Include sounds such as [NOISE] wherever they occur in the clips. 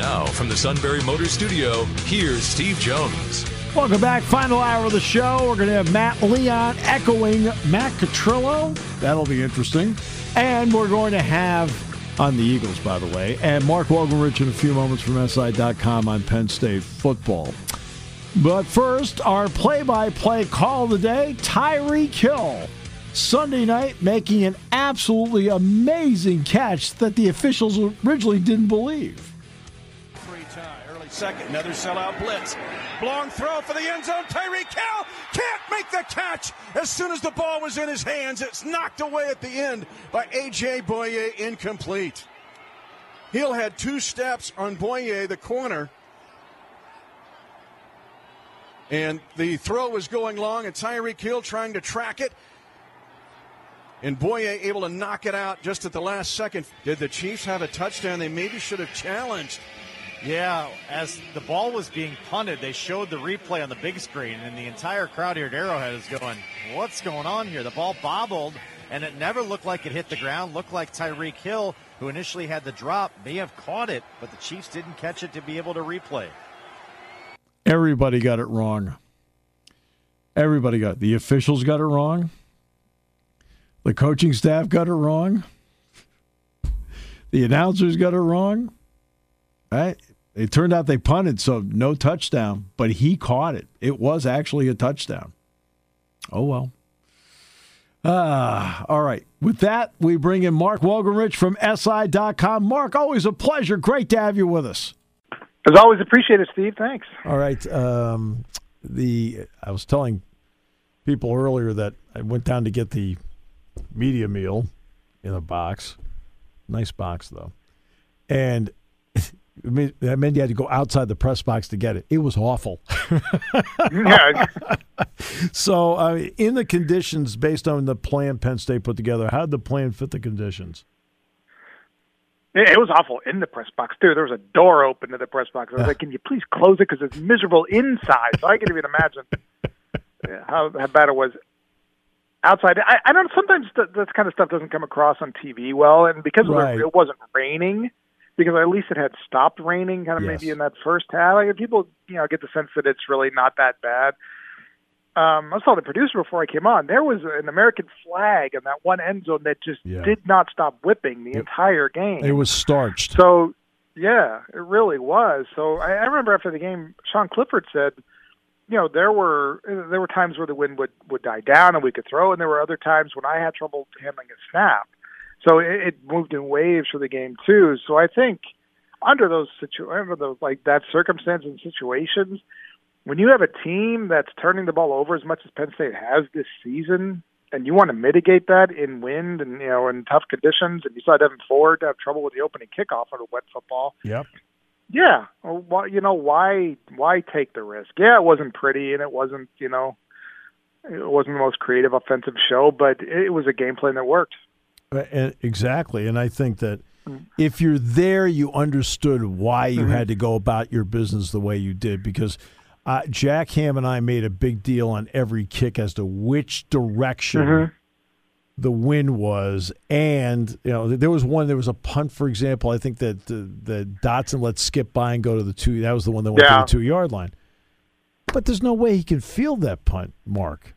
Now, from the Sunbury Motor Studio, here's Steve Jones. Welcome back. Final hour of the show. We're going to have Matt Leon echoing Matt Catrillo. That'll be interesting. And we're going to have on the Eagles, by the way, and Mark Wogenrich in a few moments from SI.com on Penn State football. But first, our play by play call of the day Tyreek Hill. Sunday night making an absolutely amazing catch that the officials originally didn't believe. Second, another sellout blitz. Long throw for the end zone. Tyreek Hill can't make the catch. As soon as the ball was in his hands, it's knocked away at the end by A.J. Bouye, incomplete. Hill had two steps on Bouye, the corner. And the throw was going long, and Tyreek Hill trying to track it. And Bouye able to knock it out just at the last second. Did the Chiefs have a touchdown they maybe should have challenged? Yeah, as the ball was being punted, they showed the replay on the big screen, and the entire crowd here at Arrowhead is going, What's going on here? The ball bobbled, and it never looked like it hit the ground. Looked like Tyreek Hill, who initially had the drop, may have caught it, but the Chiefs didn't catch it to be able to replay. Everybody got it wrong. Everybody got it. The officials got it wrong. The coaching staff got it wrong. [LAUGHS] The announcers got it wrong. Right? It turned out they punted, so no touchdown, but he caught it. It was actually a touchdown. Oh, well. Ah, all right. With that, we bring in Mark Wogenrich from SI.com. Mark, always a pleasure. Great to have you with us. As always, appreciate it, Steve. Thanks. All right. Um, the I was telling people earlier that I went down to get the media meal in a box. Nice box, though. And that meant you had to go outside the press box to get it. It was awful. yeah. [LAUGHS] so, uh, in the conditions based on the plan Penn State put together, how did the plan fit the conditions? It was awful in the press box too. There was a door open to the press box. I was like, "Can you please close it?" Because it's miserable inside. So I can even imagine [LAUGHS] how how bad it was outside. I, I don't. Sometimes th- this kind of stuff doesn't come across on TV well, and because Right. it wasn't raining, because at least it had stopped raining, kind of Yes. maybe in that first half. Like people, you know, get the sense that it's really not that bad. Um, I saw the producer before I came on. There was an American flag in that one end zone that just Yeah. did not stop whipping the Yep. entire game. It was starched. So, yeah, it really was. So I, I remember after the game, Sean Clifford said, you know, there were there were times where the wind would would die down and we could throw, and there were other times when I had trouble handling a snap. So it, it moved in waves for the game too. So I think under those situ under those like that circumstance and situations, when you have a team that's turning the ball over as much as Penn State has this season, and you want to mitigate that in wind and you know in tough conditions, and you saw Devyn Ford have trouble with the opening kickoff on a wet football. Yep. Yeah, well, why, you know why why take the risk? Yeah, it wasn't pretty, and it wasn't you know it wasn't the most creative offensive show, but it was a game plan that worked. Uh, Exactly. And I think that if you're there, you understood why you had to go about your business the way you did because uh, Jack Ham and I made a big deal on every kick as to which direction the wind was. And, you know, there was one, there was a punt, for example. I think that the, the Dotson let skip by and go to the two. That was the one that went Yeah. to the two yard line. But there's no way he can field that punt, Mark,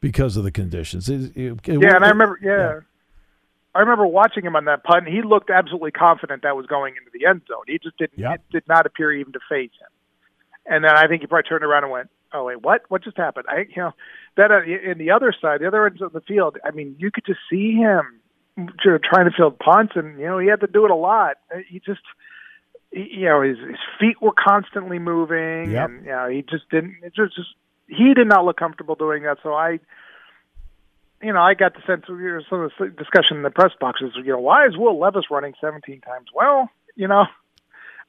because of the conditions. It- it- it- Yeah, and I remember yeah. I remember watching him on that punt. and He looked absolutely confident that was going into the end zone. He just didn't. Yep. It did not appear even to phase him. And then I think he probably turned around and went, "Oh wait, what? What just happened?" I, you know, that uh, in the other side, the other end of the field. I mean, you could just see him tr- trying to field punts, and you know, he had to do it a lot. Uh, He just, he, you know, his his feet were constantly moving, Yep. and you know, he just didn't. It just, just he did not look comfortable doing that. So I you know, I got the sense of some of the discussion in the press boxes. You know, why is Will Levis running 17 times? Well, you know,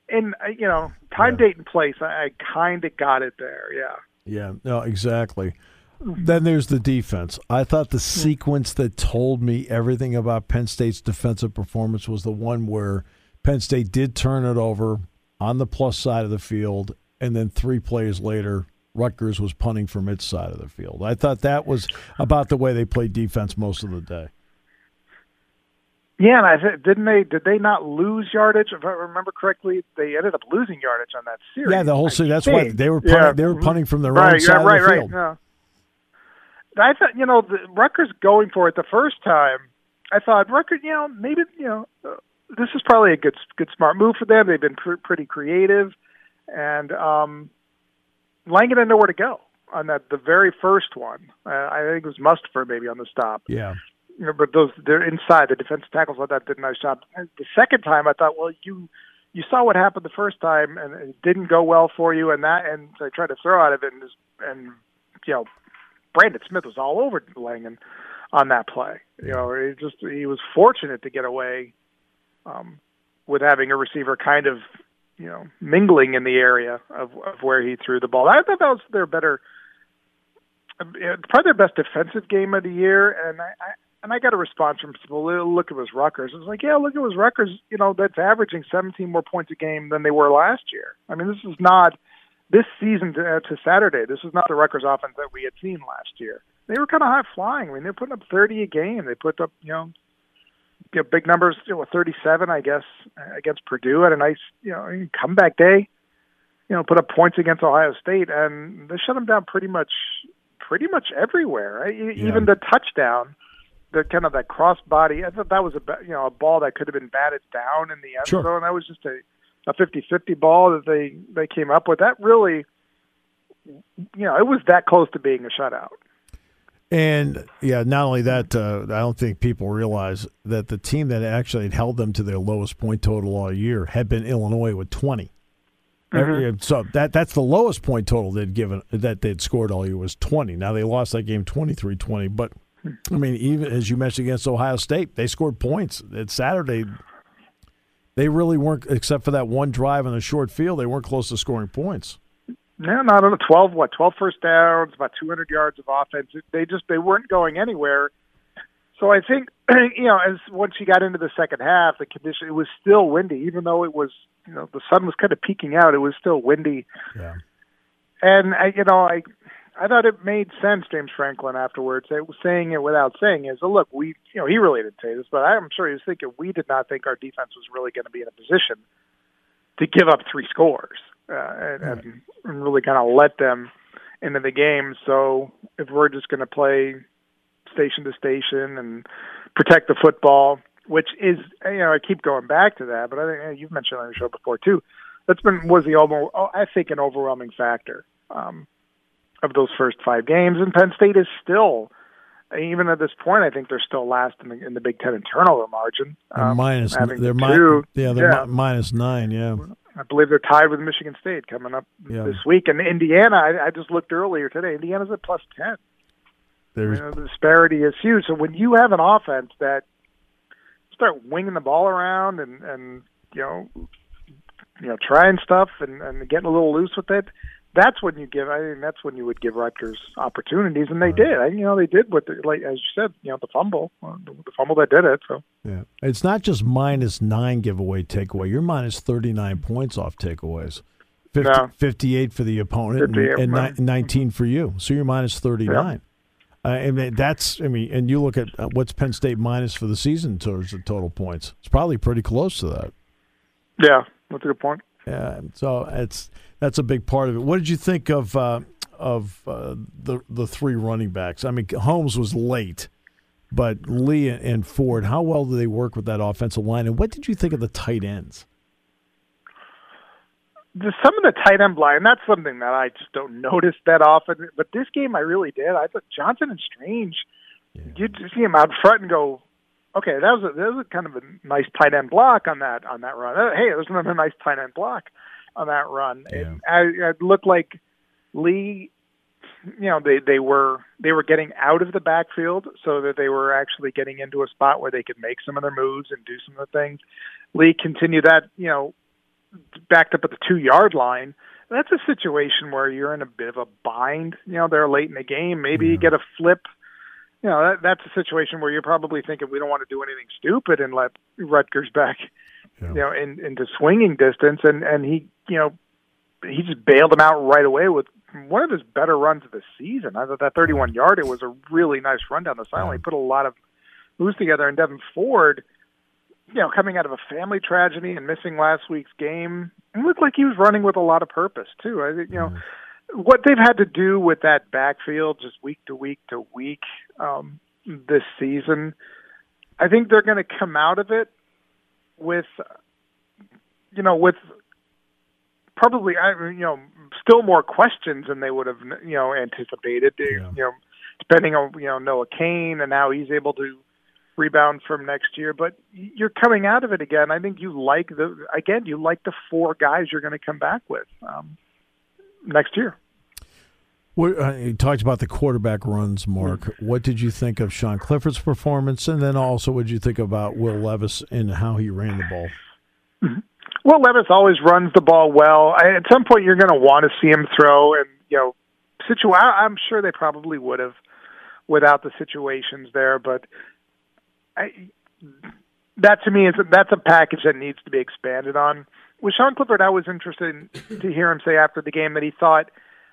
in uh, you know time, Yeah. date, and place, I, I kind of got it there. Yeah. Yeah, no, exactly. Then there's the defense. I thought the sequence that told me everything about Penn State's defensive performance was the one where Penn State did turn it over on the plus side of the field, and then three plays later, Rutgers was punting from its side of the field. I thought that was about the way they played defense most of the day. Yeah, and I th- didn't they did they not lose yardage? If I remember correctly, they ended up losing yardage on that series. Yeah, the whole series. That's why they were punting, Yeah. they were punting from their right, own side right, of the right. field. Yeah. I thought you know the Rutgers going for it the first time. I thought Rutgers, you know, maybe you know uh, this is probably a good good smart move for them. They've been pr- pretty creative, and um, Lang didn't know where to go on that the very first one. Uh, I think it was Mustipher maybe on the stop. Yeah, You know, but those they're inside. The defensive tackles like that did a nice job. The second time, I thought, well, you you saw what happened the first time, and it didn't go well for you, and that and they tried to throw out of it, and just, and you know, Brandon Smith was all over Langan on that play. You know, he just he was fortunate to get away um, with having a receiver kind of you know mingling in the area of of where he threw the ball. I thought that was their better, uh, probably their best defensive game of the year, and I. I and I got a response from people. Look, it was Rutgers. It was like, yeah, look, it was Rutgers. You know, that's averaging 17 more points a game than they were last year. I mean, this is not this season to, uh, to Saturday. This is not the Rutgers offense that we had seen last year. They were kind of high flying. I mean, they're putting up 30 a game. They put up, you know, you know big numbers. You know, 37, I guess, against Purdue at a nice, you know, comeback day. You know, put up points against Ohio State, and they shut them down pretty much, pretty much everywhere. Right? Yeah. Even the touchdown the kind of that cross body. I thought that was a you know a ball that could have been batted down in the end Sure. zone. That was just a a 50-50 ball that they they came up with. That really, you know, it was that close to being a shutout. And yeah, not only that, uh, I don't think people realize that the team that actually had held them to their lowest point total all year had been Illinois with 20. Every- So that that's the lowest point total they'd given that they'd scored all year was 20. Now they lost that game 23-20, but I mean even as you mentioned against Ohio State, they scored points. It's Saturday they really weren't except for that one drive on the short field, they weren't close to scoring points. No, not on 12, what, 12 first downs, about 200 yards of offense. They just, they weren't going anywhere. So I think, [CLEARS THROAT] you know, as once you got into the second half, the condition, it was still windy, even though it was, you know, the sun was kind of peeking out, it was still windy. Yeah. And I, you know, I, I thought it made sense, James Franklin afterwards, it was saying it without saying is, so look, we, you know, he really didn't say this, but I'm sure he was thinking we did not think our defense was really going to be in a position to give up three scores uh, and, and and really kind of let them into the game. So if we're just going to play station to station and protect the football, which is you know I keep going back to that, but I think you've mentioned on the show before too. That's been was the almost I think an overwhelming factor um, of those first five games, and Penn State is still. Even at this point, I think they're still last in the, in the Big Ten in turnover margin. Um, minus they're two. mi- yeah, they're Yeah. mi- minus 9, yeah. I believe they're tied with Michigan State coming up Yeah. this week. And Indiana, I, I just looked earlier today. Indiana's at plus ten. There's You know, the disparity is huge. So when you have an offense that start winging the ball around and and you know you know trying stuff and and getting a little loose with it, that's when you give. I think that's when you would give Rutgers opportunities, and they did. I, you know, they did what, the, like as you said, you know, the fumble, uh, the, fumble that did it. So Yeah. It's not just minus nine giveaway takeaway. You're minus 39 points off takeaways. 50, No. 58 for the opponent and, and 19 for you. So you're minus 39. Uh, and that's, I mean, and you look at uh, what's Penn State minus for the season towards the total points. It's probably pretty close to that. yeah, that's a good point. Yeah, so it's that's a big part of it. What did you think of uh, of uh, the the three running backs? I mean, Holmes was late, but Lee and Ford, how well do they work with that offensive line? And what did you think of the tight ends? the, some of the tight end blind, that's something that I just don't [LAUGHS] notice that often. But this game, I really did. I thought Johnson and Strange, you just see him out front and go, okay, that was a, that was a kind of a nice tight end block on that on that run. Uh, Hey, it was another nice tight end block on that run. Yeah. And I, it looked like Lee. You know, they they were they were getting out of the backfield so that they were actually getting into a spot where they could make some of their moves and do some of the things. Lee continued that. You know, backed up at the two yard line. That's a situation where you're in a bit of a bind. You know, they're late in the game. Maybe yeah. you get a flip. You know, that, that's a situation where you're probably thinking we don't want to do anything stupid and let Rutgers back, yeah. you know, in, into swinging distance. And and he, you know, he just bailed him out right away with one of his better runs of the season. I thought that 31 yard it was a really nice run down the sideline. He put a lot of moves together, and Devyn Ford you know, coming out of a family tragedy and missing last week's game, it looked like he was running with a lot of purpose too. I think you know mm-hmm. What they've had to do with that backfield just week to week to week um, this season. I think they're going to come out of it with, you know, with probably you know still more questions than they would have you know anticipated. Yeah. You know, depending on you know Noah Cain and how he's able to rebound from next year. But you're coming out of it again. I think you like the again you like the four guys you're going to come back with um, next year. What, uh, you talked about the quarterback runs, Mark. Mm-hmm. What did you think of Sean Clifford's performance, and then also what did you think about Will Levis and how he ran the ball? Mm-hmm. Will Levis always runs the ball well. I, at some point, you're going to want to see him throw, and you know, situ- I, I'm sure they probably would have without the situations there, but I, that to me is that's a package that needs to be expanded on. With Sean Clifford, I was interested [COUGHS] to hear him say after the game that he thought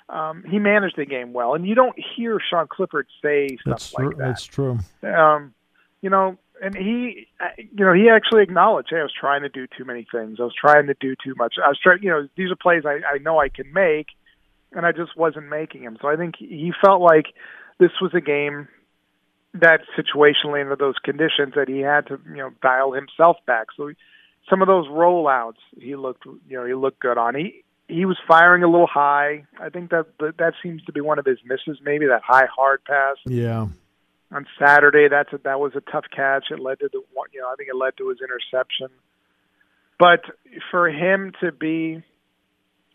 um, he managed the game well, and you don't hear Sean Clifford say stuff that's like that. That's true. Um, you know, and he, you know, he actually acknowledged, "Hey, I was trying to do too many things. I was trying to do too much. I was trying, you know, these are plays I, I know I can make, and I just wasn't making them. So I think he felt like this was a game that situationally under those conditions that he had to you know dial himself back. So some of those rollouts he looked you know he looked good on. He he was firing a little high. I think that that seems to be one of his misses. Maybe that high hard pass. Yeah. On Saturday, that's a, that was a tough catch. It led to the you know I think it led to his interception. But for him to be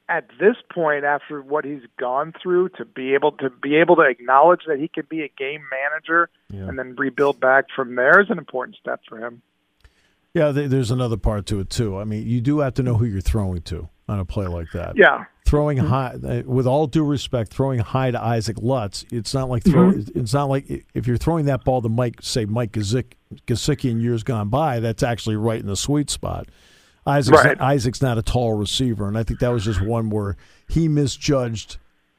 at this point after what he's gone through to be able to be able to acknowledge that he can be a game manager yeah. and then rebuild back from there is an important step for him. Yeah, there's another part to it too. I mean, you do have to know who you're throwing to on a play like that. Yeah, throwing mm-hmm. high. Uh, with all due respect, throwing high to Isaac Lutz. It's not like throw, mm-hmm. It's not like if you're throwing that ball to Mike, say Mike Gesicki in years gone by. That's actually right in the sweet spot. Isaac's, right. Isaac's not a tall receiver, and I think that was just one where he misjudged,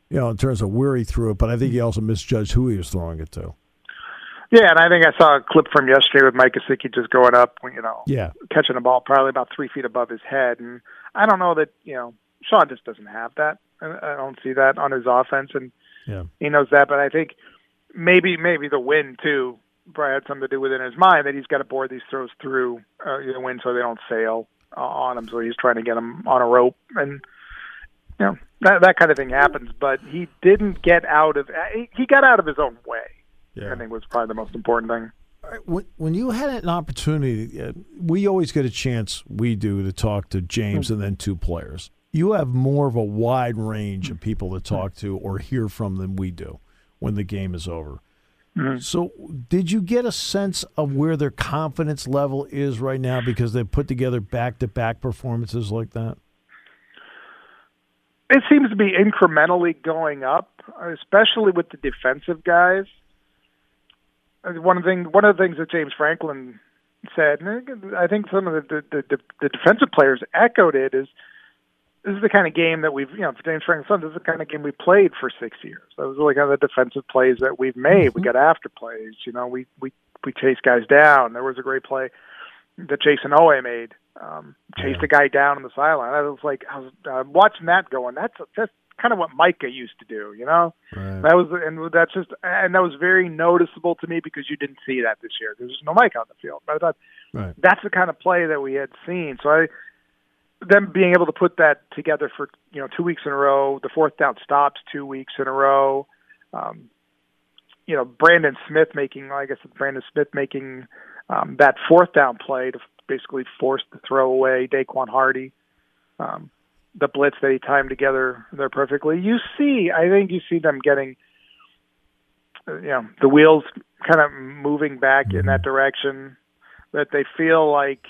you know, in terms of where he threw it, but I think he also misjudged who he was throwing it to. Yeah, and I think I saw a clip from yesterday with Mike Gesicki just going up, you know, yeah, catching a ball probably about three feet above his head, and I don't know that you know Sean just doesn't have that. I don't see that on his offense, and yeah. he knows that. But I think maybe maybe the wind too probably had something to do with it in his mind that he's got to board these throws through uh, the wind so they don't sail on him, so he's trying to get him on a rope, and you know that that kind of thing happens. But he didn't get out of he got out of his own way. Yeah. I think was probably the most important thing. When, when you had an opportunity, uh, we always get a chance. We do to talk to James mm-hmm. and then two players. You have more of a wide range of people to talk to or hear from than we do when the game is over. Mm-hmm. So, did you get a sense of where their confidence level is right now because they've put together back to back performances like that? It seems to be incrementally going up, especially with the defensive guys. One thing, one of the things that James Franklin said, and I think some of the the, the, the defensive players echoed it, is this is the kind of game that we've, you know, for James Franklin, this is the kind of game we played for six years. Those are like kind of the defensive plays that we've made. Mm-hmm. We got after plays. You know, we we we chase guys down. There was a great play that Jayson Oweh made. Um, chased yeah. a guy down on the sideline. I was like, I was uh, watching that going. That's that's kind of what Micah used to do. You know, right. that was and that's just and that was very noticeable to me because you didn't see that this year. There's no Micah on the field. But I thought right. that's the kind of play that we had seen. So I them being able to put that together for you know two weeks in a row, the fourth down stops two weeks in a row. Um, you know, Brandon Smith making, I guess, Brandon Smith making um, that fourth down play to basically force the throw away. Daequan Hardy, um, the blitz that he timed together there perfectly. You see, I think you see them getting, uh, you know, the wheels kind of moving back in that direction. That they feel like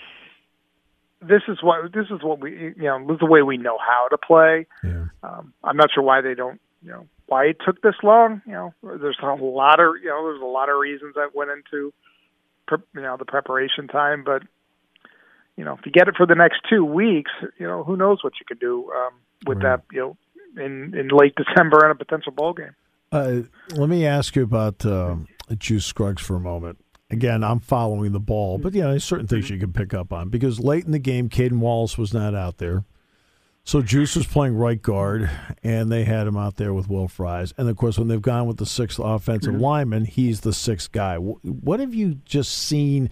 this is what this is what we you know this is the way we know how to play. Yeah. Um, I'm not sure why they don't you know why it took this long. You know, there's a lot of you know there's a lot of reasons that went into you know the preparation time, but you know if you get it for the next two weeks, you know who knows what you could do um, with Right. that you know in in late December in a potential bowl game. Uh, let me ask you about uh, Juice Scruggs for a moment. Again, I'm following the ball, but you know, there's certain things you can pick up on because late in the game, Caedan Wallace was not out there. So Juice was playing right guard, and they had him out there with Will Fries. And of course, when they've gone with the sixth offensive lineman, he's the sixth guy. What have you just seen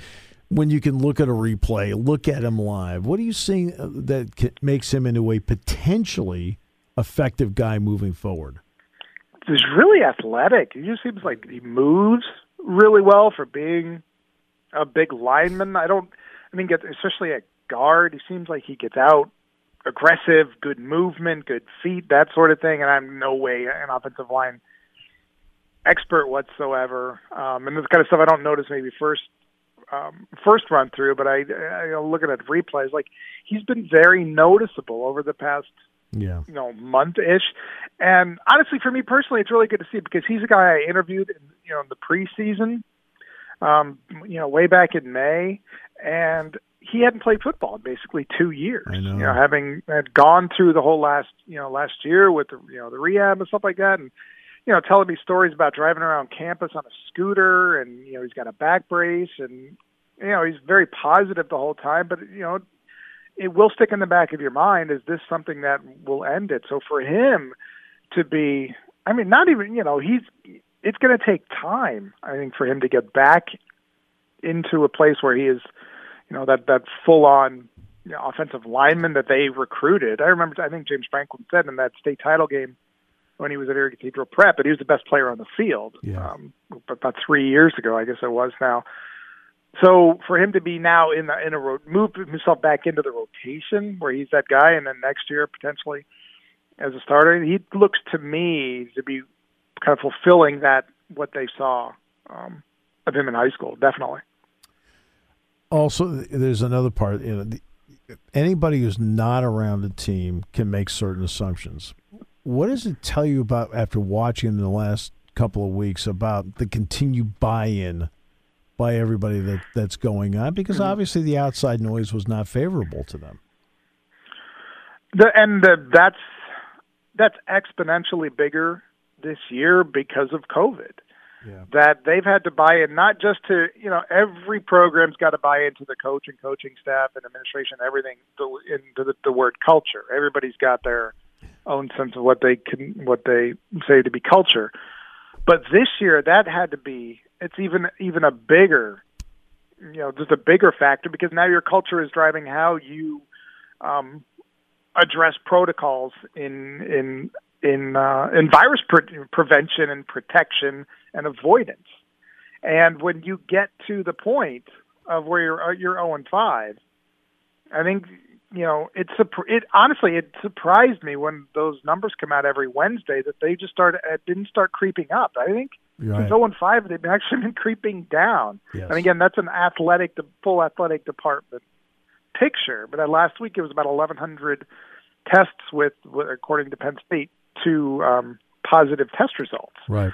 when you can look at a replay, look at him live? What are you seeing uh, that makes him into a potentially effective guy moving forward? He's really athletic. He just seems like he moves really well for being a big lineman. I don't. I mean, especially at guard, he seems like he gets out aggressive, good movement, good feet, that sort of thing. And I'm no way an offensive line expert whatsoever. Um, and this kind of stuff I don't notice maybe first um, first run through, but I, I looking at replays, like he's been very noticeable over the past Yeah. you know month ish. And honestly, for me personally, it's really good to see because he's a guy I interviewed, in, you know, in the preseason, um, you know, way back in May, and he hadn't played football in basically two years. I know. You know, having had gone through the whole last you know last year with the you know the rehab and stuff like that, and you know, telling me stories about driving around campus on a scooter, and you know, he's got a back brace, and you know, he's very positive the whole time. But you know, it will stick in the back of your mind. Is this something that will end it? So for him to be, I mean, not even you know, he's it's going to take time. I think for him to get back into a place where he is, you know, that that full on you know, offensive lineman that they recruited. I remember, I think James Franklin said in that state title game when he was at Erie Cathedral Prep, but he was the best player on the field. Yeah. Um, about three years ago, I guess it was now. So for him to be now in the in a ro- move himself back into the rotation where he's that guy, and then next year potentially as a starter, he looks to me to be kind of fulfilling that what they saw um, of him in high school. Definitely. Also, there's another part. You know, the, anybody who's not around the team can make certain assumptions. What does it tell you about after watching the last couple of weeks about the continued buy-in by everybody that that's going on? Because mm-hmm. obviously the outside noise was not favorable to them. The, and the, that's that's exponentially bigger this year because of COVID. Yeah. That they've had to buy in, not just to you know every program's got to buy into the coach and coaching staff and administration, everything into the, the word culture. Everybody's got their own sense of what they can what they say to be culture. But this year, that had to be it's even even a bigger you know just a bigger factor because now your culture is driving how you um, address protocols in in in uh, in virus pre- prevention and protection and avoidance. And when you get to the point of where you're uh, you're zero and five, I think you know it's it honestly it surprised me when those numbers come out every Wednesday that they just started it didn't start creeping up. I think Right. since zero and five they've [LAUGHS] actually been creeping down. Yes. And again, that's an athletic, the full athletic department picture. But uh, last week it was about 1,100 tests with, according to Penn State, to um, positive test results. Right.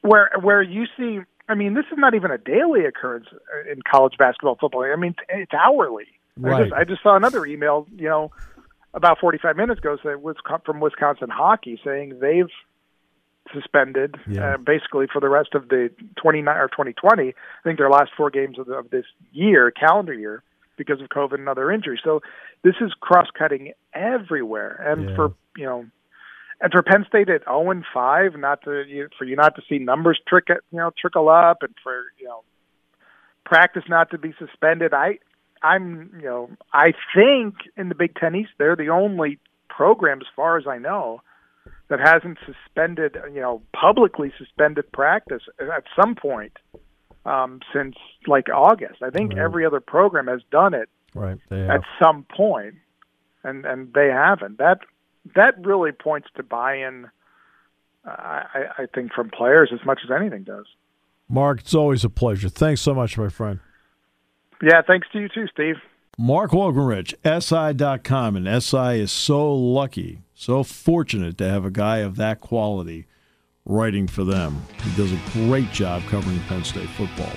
Where where you see, I mean, this is not even a daily occurrence in college basketball, football. I mean, it's hourly. I just I just saw another email, you know, about 45 minutes ago, from Wisconsin Hockey saying they've suspended Yeah. uh, basically for the rest of the 29 or 2020. I think their last four games of, the, of this year, calendar year, because of COVID and other injuries. So this is cross-cutting everywhere, and Yeah. for you know, and for Penn State at 0 and 5, not to you, for you not to see numbers trick you know trickle up, and for you know practice not to be suspended. I I'm you know I think in the Big Ten East they're the only program as far as I know that hasn't suspended you know publicly suspended practice at some point um, since like August. I think Right. every other program has done it Right. At some point, and and they haven't. That that really points to buy-in. Uh, I, I think from players as much as anything does. Mark, it's always a pleasure. Thanks so much, my friend. Yeah, thanks to you too, Steve. Mark Wogenrich, SI.com, and SI is so lucky, so fortunate to have a guy of that quality writing for them. He does a great job covering Penn State football.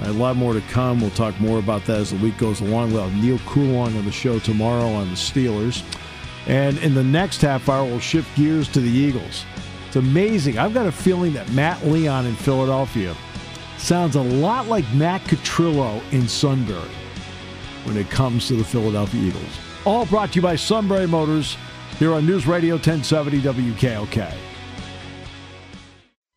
A lot more to come. We'll talk more about that as the week goes along. We'll have Neil Coulon on the show tomorrow on the Steelers. And in the next half hour, we'll shift gears to the Eagles. It's amazing. I've got a feeling that Matt Leon in Philadelphia sounds a lot like Matt Catrillo in Sunbury when it comes to the Philadelphia Eagles. All brought to you by Sunbury Motors here on News Radio 1070 WKOK.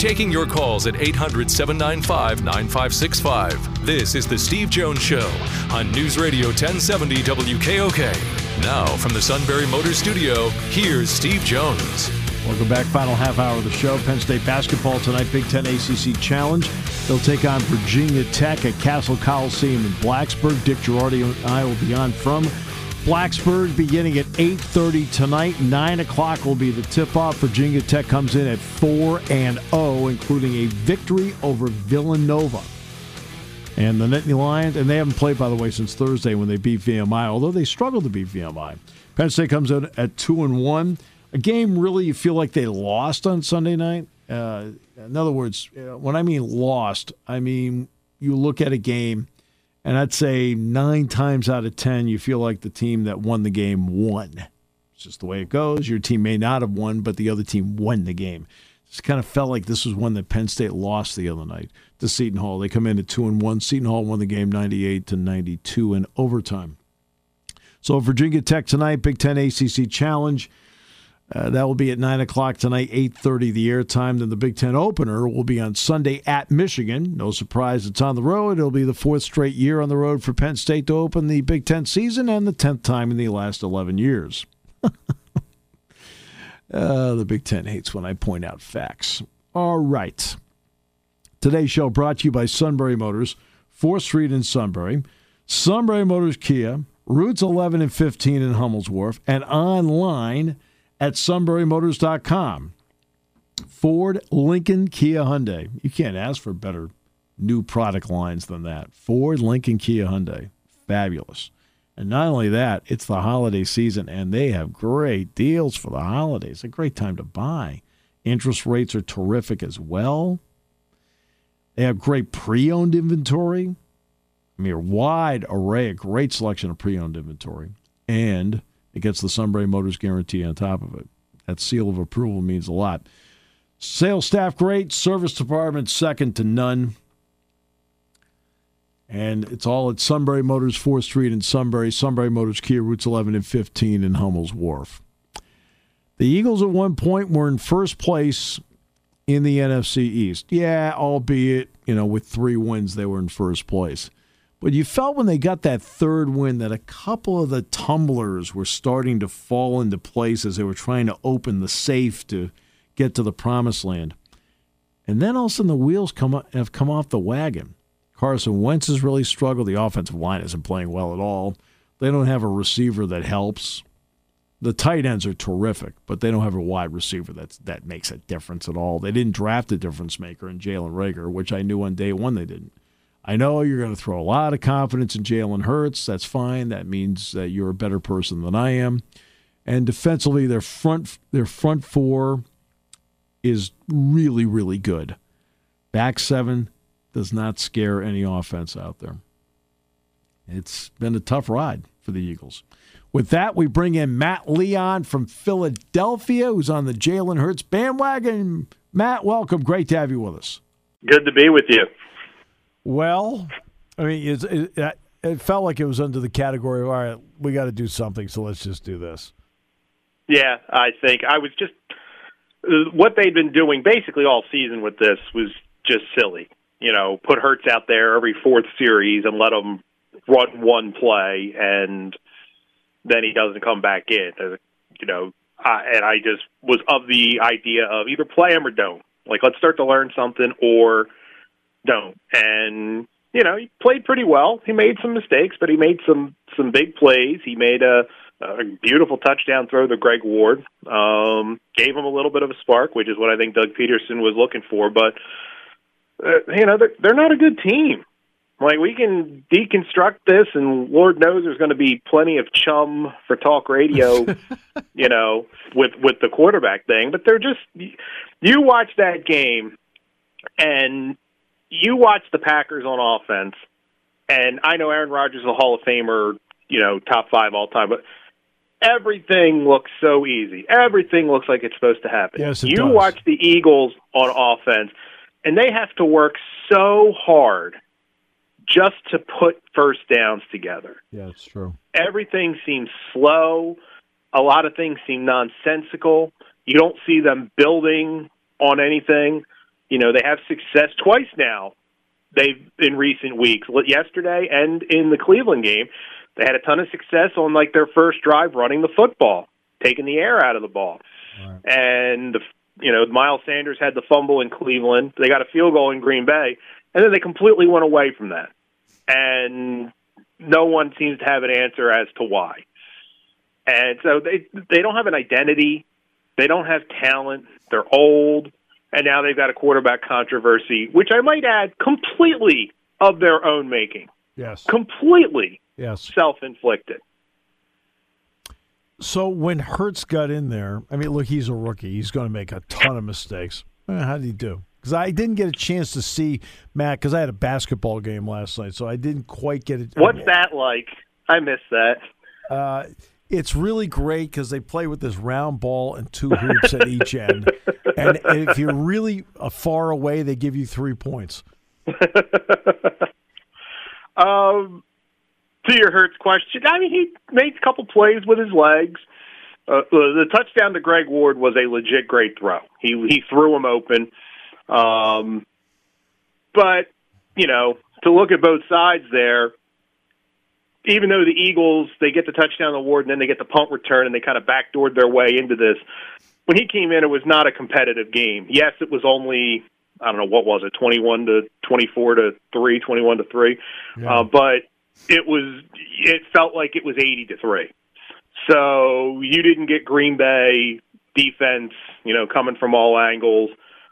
taking your calls at 800 795 9565. This is The Steve Jones Show on News Radio 1070 WKOK. Now, from the Sunbury Motor Studio, here's Steve Jones. Welcome back. Final half hour of the show. Penn State basketball tonight, Big Ten ACC Challenge. They'll take on Virginia Tech at Cassell Coliseum in Blacksburg. Dick Jerardi and I will be on from Blacksburg beginning at 8.30 tonight. 9 o'clock will be the tip-off. Virginia Tech comes in at 4 and 0, including a victory over Villanova. And the Nittany Lions, and they haven't played, by the way, since Thursday when they beat VMI, although they struggled to beat VMI. Penn State comes in at 2 and 1. A game really you feel like they lost on Sunday night. Uh, in other words, uh, when I mean lost, I mean you look at a game – and I'd say nine times out of 10, you feel like the team that won the game won. It's just the way it goes. Your team may not have won, but the other team won the game. Just kind of felt like this was one that Penn State lost the other night to Seton Hall. They come in at two and one. Seton Hall won the game 98 to 92 in overtime. So Virginia Tech tonight, Big Ten ACC Challenge. Uh, that will be at 9 o'clock tonight, 8.30 the airtime. Then the Big Ten opener will be on Sunday at Michigan. No surprise it's on the road. It'll be the fourth straight year on the road for Penn State to open the Big Ten season and the 10th time in the last 11 years. [LAUGHS] uh, the Big Ten hates when I point out facts. All right. Today's show brought to you by Sunbury Motors, 4th Street in Sunbury, Sunbury Motors Kia, routes 11 and 15 in Hummel's Wharf, and online – at sunburymotors.com. Ford, Lincoln, Kia, Hyundai. You can't ask for better new product lines than that. Ford, Lincoln, Kia, Hyundai. Fabulous. And not only that, it's the holiday season, and they have great deals for the holidays. A great time to buy. Interest rates are terrific as well. They have great pre owned inventory. I mean, a wide array, a great selection of pre owned inventory. And it gets the Sunbury Motors guarantee on top of it. That seal of approval means a lot. Sales staff great, service department second to none. And it's all at Sunbury Motors, 4th Street in Sunbury, Sunbury Motors, Kia routes 11 and 15 in Hummel's Wharf. The Eagles at one point were in first place in the NFC East. Yeah, albeit, you know, with three wins, they were in first place. But you felt when they got that third win that a couple of the tumblers were starting to fall into place as they were trying to open the safe to get to the promised land. And then all of a sudden the wheels come up, have come off the wagon. Carson Wentz has really struggled. The offensive line isn't playing well at all. They don't have a receiver that helps. The tight ends are terrific, but they don't have a wide receiver that's that makes a difference at all. They didn't draft a difference maker in Jalen Reagor, which I knew on day one they didn't. I know you're going to throw a lot of confidence in Jalen Hurts. That's fine. That means that you're a better person than I am. And defensively, their front their front four is really really good. Back seven does not scare any offense out there. it's been a tough ride for the Eagles. With that, we bring in Matt Leon from Philadelphia, who's on the Jalen Hurts bandwagon. Matt, welcome. Great to have you with us. Good to be with you. Well, I mean, it, it, it felt like it was under the category of, all right, we got to do something, so let's just do this. Yeah, I think I was just what they'd been doing basically all season with this was just silly. You know, put Hurts out there every fourth series and let him run one play, and then he doesn't come back in. Uh, you know, I, and I just was of the idea of either play him or don't. Like, let's start to learn something or don't. And you know, he played pretty well. He made some mistakes, but he made some some big plays. He made a, a beautiful touchdown throw to Greg Ward. Um, gave him a little bit of a spark, which is what I think Doug Pederson was looking for. But uh, you know, they're, they're not a good team. Like we can deconstruct this, and Lord knows there's going to be plenty of chum for talk radio, [LAUGHS] you know, with with the quarterback thing. But they're just you watch that game, and you watch the Packers on offense, and I know Aaron Rodgers is a Hall of Famer, you know, top five all time, but everything looks so easy. Everything looks like it's supposed to happen. Yes, you does. watch the Eagles on offense, and they have to work so hard just to put first downs together. Yeah, it's true. Everything seems slow. A lot of things seem nonsensical. You don't see them building on anything. You know, they have success twice now. They've in recent weeks, yesterday and in the Cleveland game, they had a ton of success on like their first drive running the football, taking the air out of the ball. Right. And the, you know, Miles Sanders had the fumble in Cleveland. They got a field goal in Green Bay, and then they completely went away from that. And no one seems to have an answer as to why. And so they they don't have an identity. They don't have talent. They're old and now they've got a quarterback controversy, which I might add, completely of their own making. Yes. Completely yes. self inflicted. So when Hurts got in there, I mean, look, he's a rookie. He's going to make a ton of mistakes. Eh, how did he do? Because I didn't get a chance to see Matt because I had a basketball game last night, so I didn't quite get it. What's that like? I missed that. Uh, it's really great because they play with this round ball and two hoops at each end. And, if you're really far away, they give you three points. [LAUGHS] um, to your Hurts question, I mean, he made a couple plays with his legs. Uh, the touchdown to Greg Ward was a legit great throw. He he threw him open. Um, but you know, to look at both sides there, even though the Eagles they get the touchdown award and then they get the punt return and they kind of backdoored their way into this. When he came in, it was not a competitive game. Yes, it was only I don't know what was it, twenty one to twenty four to three, twenty one to three, yeah. uh, but it was it felt like it was eighty to three. So you didn't get Green Bay defense, you know, coming from all angles.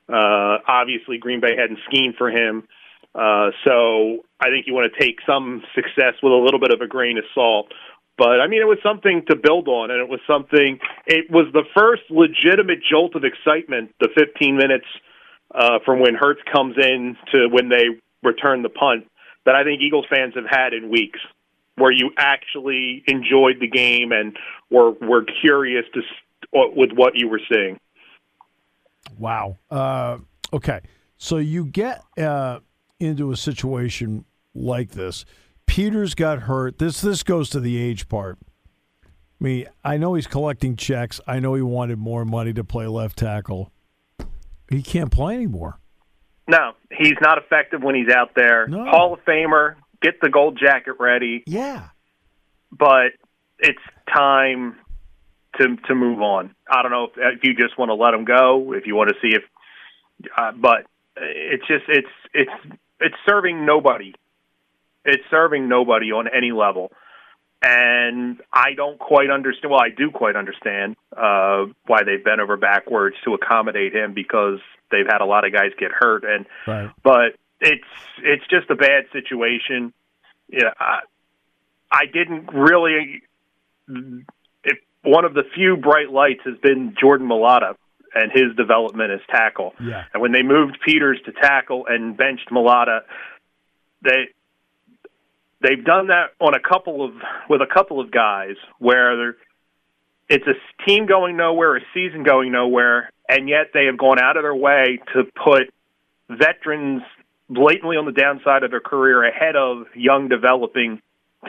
Uh, obviously, Green Bay hadn't schemed for him. Uh, so I think you want to take some success with a little bit of a grain of salt. But I mean, it was something to build on, and it was something. It was the first legitimate jolt of excitement. The 15 minutes uh, from when Hurts comes in to when they return the punt that I think Eagles fans have had in weeks, where you actually enjoyed the game and were were curious to with what you were seeing. Wow. Uh, okay, so you get uh, into a situation like this. Peters got hurt. This this goes to the age part. I mean, I know he's collecting checks. I know he wanted more money to play left tackle. He can't play anymore. No, he's not effective when he's out there. No. Hall of Famer, get the gold jacket ready. Yeah. But it's time to to move on. I don't know if, if you just want to let him go, if you want to see if, uh, but it's just it's it's it's serving nobody. It's serving nobody on any level. And I don't quite understand. Well, I do quite understand uh, why they've bent over backwards to accommodate him because they've had a lot of guys get hurt. And right. but it's it's just a bad situation. Yeah, I, I didn't really. If one of the few bright lights has been Jordan Mailata and his development as tackle. Yeah. And when they moved Peters to tackle and benched Mailata, they they've done that on a couple of with a couple of guys where it's a team going nowhere, a season going nowhere, and yet they have gone out of their way to put veterans blatantly on the downside of their career ahead of young developing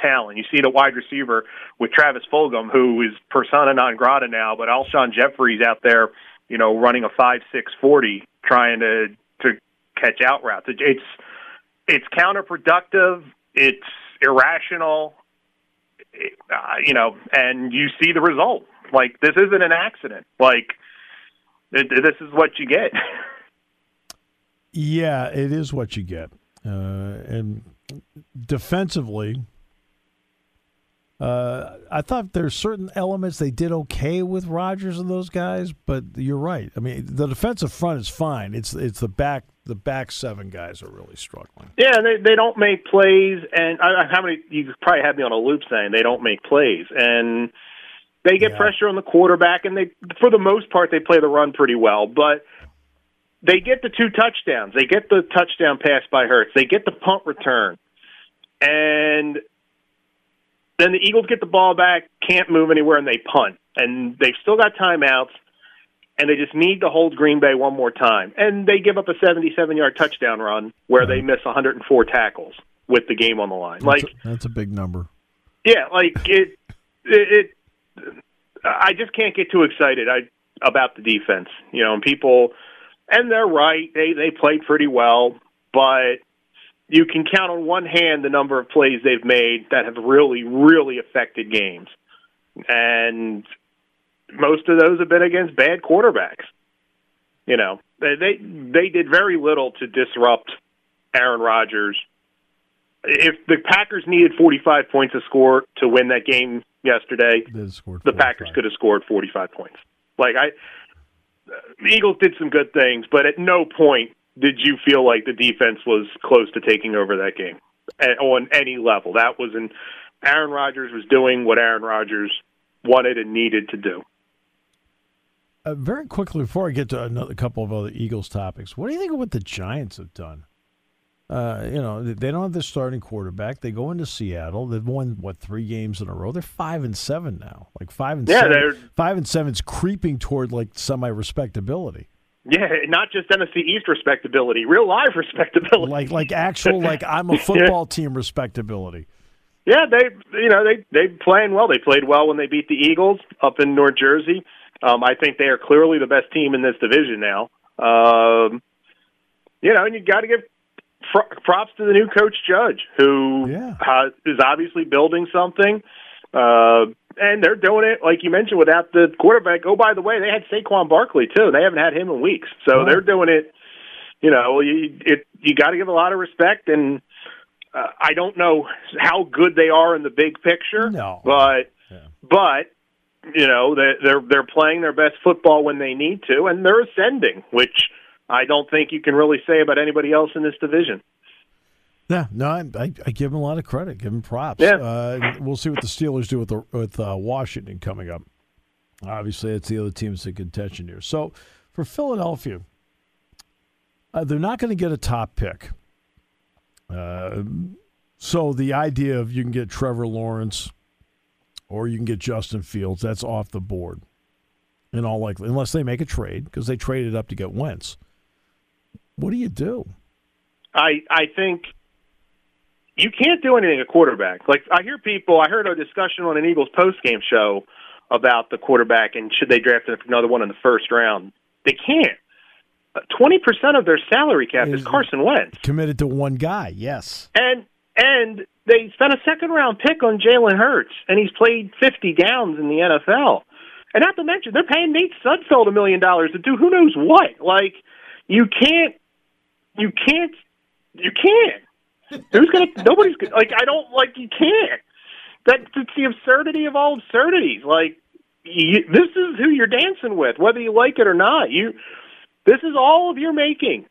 talent. You see the wide receiver with Travis Fulgham, who is persona non grata now, but Alshon Jeffries out there, you know, running a five six forty, trying to to catch out routes. It's it's counterproductive. It's irrational. Uh, you know, and you see the result. Like this isn't an accident. Like it, this is what you get. [LAUGHS] yeah, it is what you get. Uh, and defensively, uh, I thought there's certain elements they did okay with Rodgers and those guys, but you're right. I mean, the defensive front is fine. It's it's the back the back seven guys are really struggling. Yeah, they they don't make plays, and I, how many you probably had me on a loop saying they don't make plays, and they get yeah. pressure on the quarterback, and they for the most part they play the run pretty well, but. They get the two touchdowns. They get the touchdown pass by Hurts. They get the punt return. And then the Eagles get the ball back, can't move anywhere, and they punt. And they've still got timeouts, and they just need to hold Green Bay one more time. And they give up a 77 yard touchdown run where they miss 104 tackles with the game on the line. That's like a, that's a big number. Yeah, like it, it, it. I just can't get too excited. I about the defense, you know, and people, and they're right. They they played pretty well, but you can count on one hand the number of plays they've made that have really, really affected games. And most of those have been against bad quarterbacks. You know, they they, they did very little to disrupt Aaron Rodgers. If the Packers needed 45 points to score to win that game yesterday, the Packers could have scored 45 points. Like I, the Eagles did some good things, but at no point did you feel like the defense was close to taking over that game at, on any level? That was an Aaron Rodgers was doing what Aaron Rodgers wanted and needed to do. Uh, very quickly before I get to another couple of other Eagles topics, what do you think of what the Giants have done? Uh, you know, they don't have their starting quarterback. They go into Seattle. They've won what three games in a row. They're five and seven now. Like five and yeah, seven. They're... Five and seven's creeping toward like semi respectability. Yeah, not just NFC East respectability, real life [LAUGHS] respectability. Like like actual like I'm a [LAUGHS] football yeah. team respectability. Yeah, they you know they they playing well. They played well when they beat the Eagles up in North Jersey. Um, I think they are clearly the best team in this division now. Um, you know, and you got to give props to the new coach Judge, who yeah. uh, is obviously building something. Uh, and they're doing it like you mentioned without the quarterback. Oh, by the way, they had Saquon Barkley too. They haven't had him in weeks, so they're doing it. You know, you it you got to give a lot of respect, and uh, I don't know how good they are in the big picture, no. but yeah. but you know they they're they're playing their best football when they need to, and they're ascending, which I don't think you can really say about anybody else in this division. Yeah, no, I, I, I, give them a lot of credit, give them props. Yeah. Uh, we'll see what the Steelers do with the, with uh, Washington coming up. Obviously, it's the other teams in contention here. So for Philadelphia, uh, they're not going to get a top pick. Uh, so the idea of you can get Trevor Lawrence or you can get Justin Fields, that's off the board. In all likelihood, unless they make a trade because they traded up to get Wentz. What do you do? I I think you can't do anything at quarterback. Like I hear people, I heard a discussion on an Eagles post game show about the quarterback and should they draft another one in the first round. They can't. Uh, twenty percent of their salary cap is, is Carson Wentz. Committed to one guy, yes. And and they spent a second round pick on Jalen Hurts, and he's played fifty downs in the NFL. And not to mention, they're paying Nate Sudfeld a million dollars to do who knows what. Like you can't, you can't, you can't. Who's gonna? Nobody's gonna, like. I don't like. You can't. That it's the absurdity of all absurdities. Like you, this is who you're dancing with, whether you like it or not. You. This is all of your making.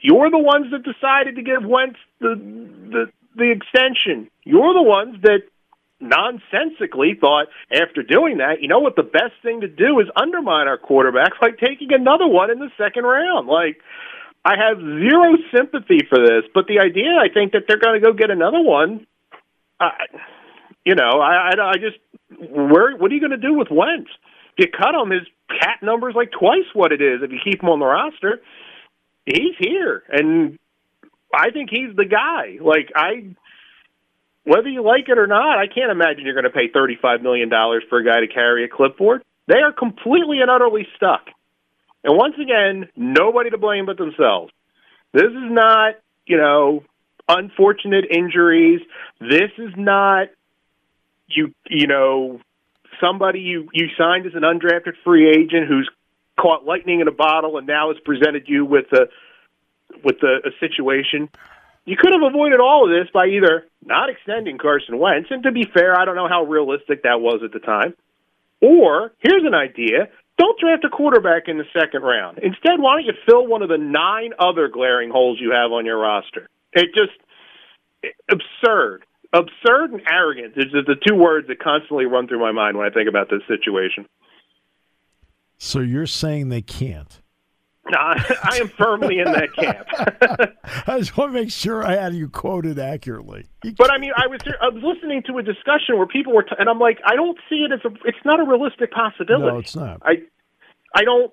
You're the ones that decided to give Wentz the the the extension. You're the ones that nonsensically thought after doing that, you know what the best thing to do is undermine our quarterback by taking another one in the second round. Like I have zero sympathy for this, but the idea I think that they're going to go get another one uh, you know, I, I, I just where what are you going to do with Wentz? If you cut him, his cap number's like twice what it is if you keep him on the roster. He's here, and I think he's the guy. Like I, whether you like it or not, I can't imagine you're going to pay thirty-five million dollars for a guy to carry a clipboard. They are completely and utterly stuck. And once again, nobody to blame but themselves. This is not, you know, unfortunate injuries. This is not you you know somebody you you signed as an undrafted free agent who's caught lightning in a bottle and now has presented you with a with a, a situation. You could have avoided all of this by either not extending Carson Wentz, and to be fair, I don't know how realistic that was at the time. Or here's an idea: don't draft a quarterback in the second round. Instead, why don't you fill one of the nine other glaring holes you have on your roster? It just absurd absurd and arrogant is the two words that constantly run through my mind when I think about this situation. So you're saying they can't? No, I am firmly in that camp. [LAUGHS] I just want to make sure I had you quoted accurately. You but I mean, I was I was listening to a discussion where people were, t- and I'm like, I don't see it as a. It's not a realistic possibility. No, it's not. I, I don't.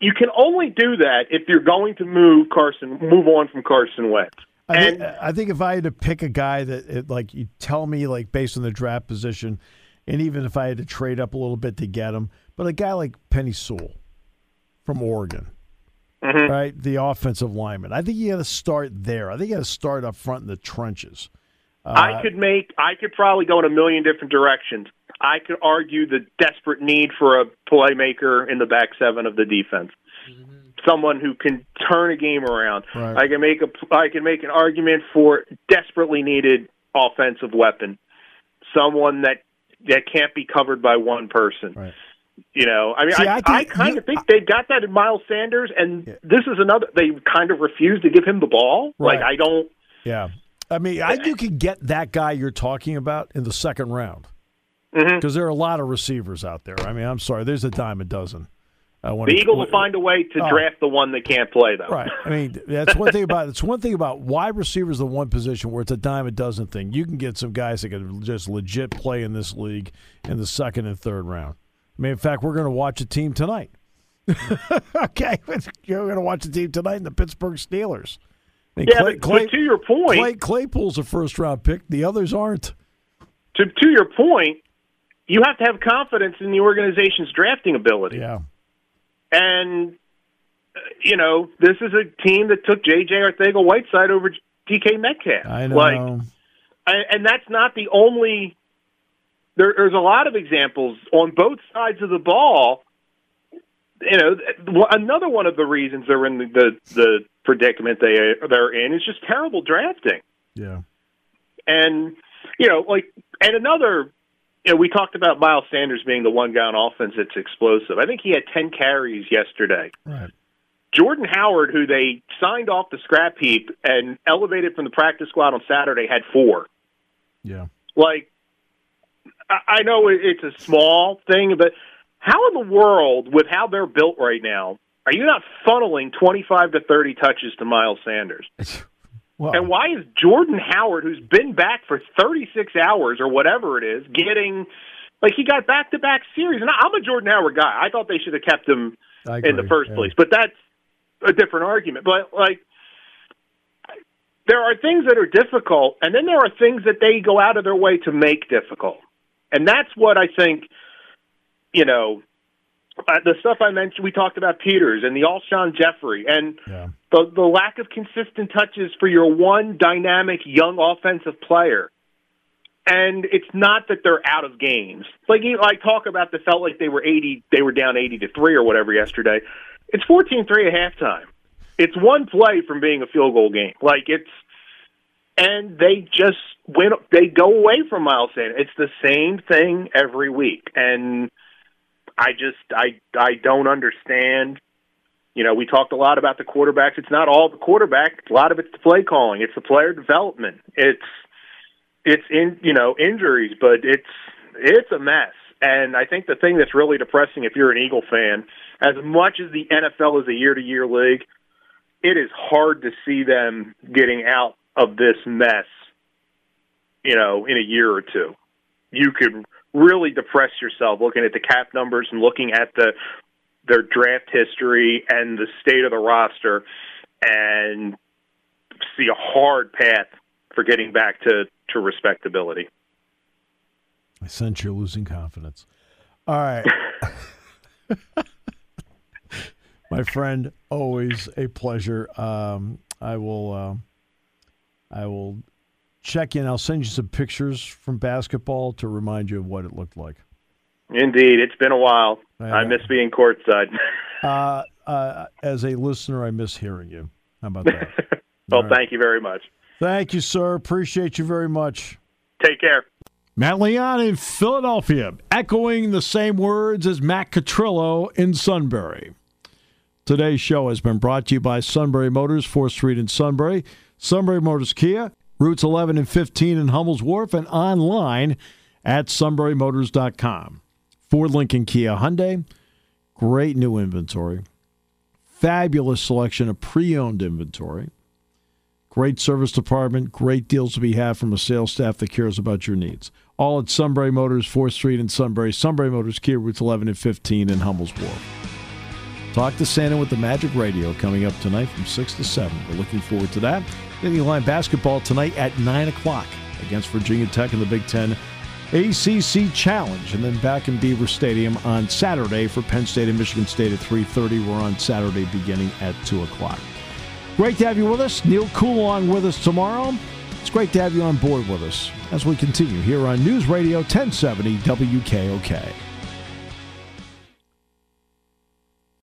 You can only do that if you're going to move Carson, move on from Carson Wentz. I think, I think if I had to pick a guy that, it, like, you tell me, like, based on the draft position, and even if I had to trade up a little bit to get him, but a guy like Penei Sewell from Oregon, mm-hmm. right? The offensive lineman. I think you got to start there. I think you got to start up front in the trenches. Uh, I could make, I could probably go in a million different directions. I could argue the desperate need for a playmaker in the back seven of the defense. Mm-hmm someone who can turn a game around. Right. I can make a I can make an argument for desperately needed offensive weapon, someone that that can't be covered by one person. Right. You know, I mean, See, I, I, I kind of think they got that in Miles Sanders, and yeah. this is another. They kind of refuse to give him the ball. Right. Like I don't. Yeah, I mean, I you could get that guy you're talking about in the second round because mm-hmm. there are a lot of receivers out there. I mean, I'm sorry, there's a dime a dozen. Uh, the Eagles will find a way to oh. draft the one that can't play, though. Right. I mean, that's one thing about it's one thing about wide receivers, the one position where it's a dime a dozen thing. You can get some guys that can just legit play in this league in the second and third round. I mean, in fact, we're going to watch a team tonight. [LAUGHS] okay, [LAUGHS] you're going to watch a team tonight in the Pittsburgh Steelers. I mean, yeah, Clay, but, Clay, but to your point, Clay, Claypool's a first round pick. The others aren't. To to your point, you have to have confidence in the organization's drafting ability. Yeah. And, uh, you know, this is a team that took J.J. Arcega-Whiteside over DK Metcalf. I know. Like, and that's not the only. There, there's a lot of examples on both sides of the ball. You know, another one of the reasons they're in the the, the predicament they they're in is just terrible drafting. Yeah, and you know, like, and another you know, we talked about Miles Sanders being the one guy on offense that's explosive. I think he had 10 carries yesterday. Right. Jordan Howard, who they signed off the scrap heap and elevated from the practice squad on Saturday, had four. Yeah. Like, I know it's a small thing, but how in the world, with how they're built right now, are you not funneling 25 to 30 touches to Miles Sanders? [LAUGHS] Well, and why is Jordan Howard, who's been back for 36 hours or whatever it is, getting like he got back to back series? And I'm a Jordan Howard guy. I thought they should have kept him in the first yeah. place, but that's a different argument. But like, there are things that are difficult, and then there are things that they go out of their way to make difficult, and that's what I think. You know, uh, the stuff I mentioned, we talked about Peters and the Alshon Jeffery, and yeah. the the lack of consistent touches for your one dynamic young offensive player. And it's not that they're out of games. Like you, I talk about, the felt like they were eighty, they were down eighty to three or whatever yesterday. It's 14-3 at halftime. It's one play from being a field goal game. Like it's, and they just went. They go away from Miles Sanders. It's the same thing every week, and I just I I don't understand. You know, we talked a lot about the quarterbacks. It's not all the quarterback. A lot of it's the play calling. It's the player development. It's it's in you know injuries, but it's it's a mess. And I think the thing that's really depressing if you're an Eagle fan, as much as the NFL is a year to year league, it is hard to see them getting out of this mess you know, in a year or two. You could really depress yourself looking at the cap numbers and looking at the their draft history and the state of the roster and see a hard path for getting back to, to respectability. I sense you're losing confidence. All right. [LAUGHS] [LAUGHS] My friend, always a pleasure. Um, I will uh, I will check in. I'll send you some pictures from basketball to remind you of what it looked like. Indeed, it's been a while. I miss being courtside. [LAUGHS] uh, uh, as a listener, I miss hearing you. How about that? [LAUGHS] well, right. thank you very much. Thank you, sir. Appreciate you very much. Take care. Matt Leon in Philadelphia, echoing the same words as Matt Catrillo in Sunbury. Today's show has been brought to you by Sunbury Motors, 4th Street in Sunbury, Sunbury Motors Kia, routes 11 and 15 in Hummel's Wharf, and online at sunburymotors.com. Ford Lincoln Kia Hyundai, great new inventory, fabulous selection of pre owned inventory, great service department, great deals to be had from a sales staff that cares about your needs. All at Sunbury Motors, 4th Street in Sunbury, Sunbury Motors Kia, routes 11 and 15 in Hummel's Wharf. Talk to Santa with the Magic Radio coming up tonight from 6 to 7. We're looking forward to that. Then line basketball tonight at 9 o'clock against Virginia Tech in the Big Ten ACC Challenge. And then back in Beaver Stadium on Saturday for Penn State and Michigan State at 3.30. We're on Saturday beginning at 2 o'clock. Great to have you with us. Neil Coolong with us tomorrow. It's great to have you on board with us as we continue here on News Radio 1070 WKOK.